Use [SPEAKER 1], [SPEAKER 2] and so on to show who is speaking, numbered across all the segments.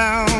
[SPEAKER 1] Down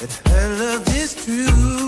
[SPEAKER 2] That her love is.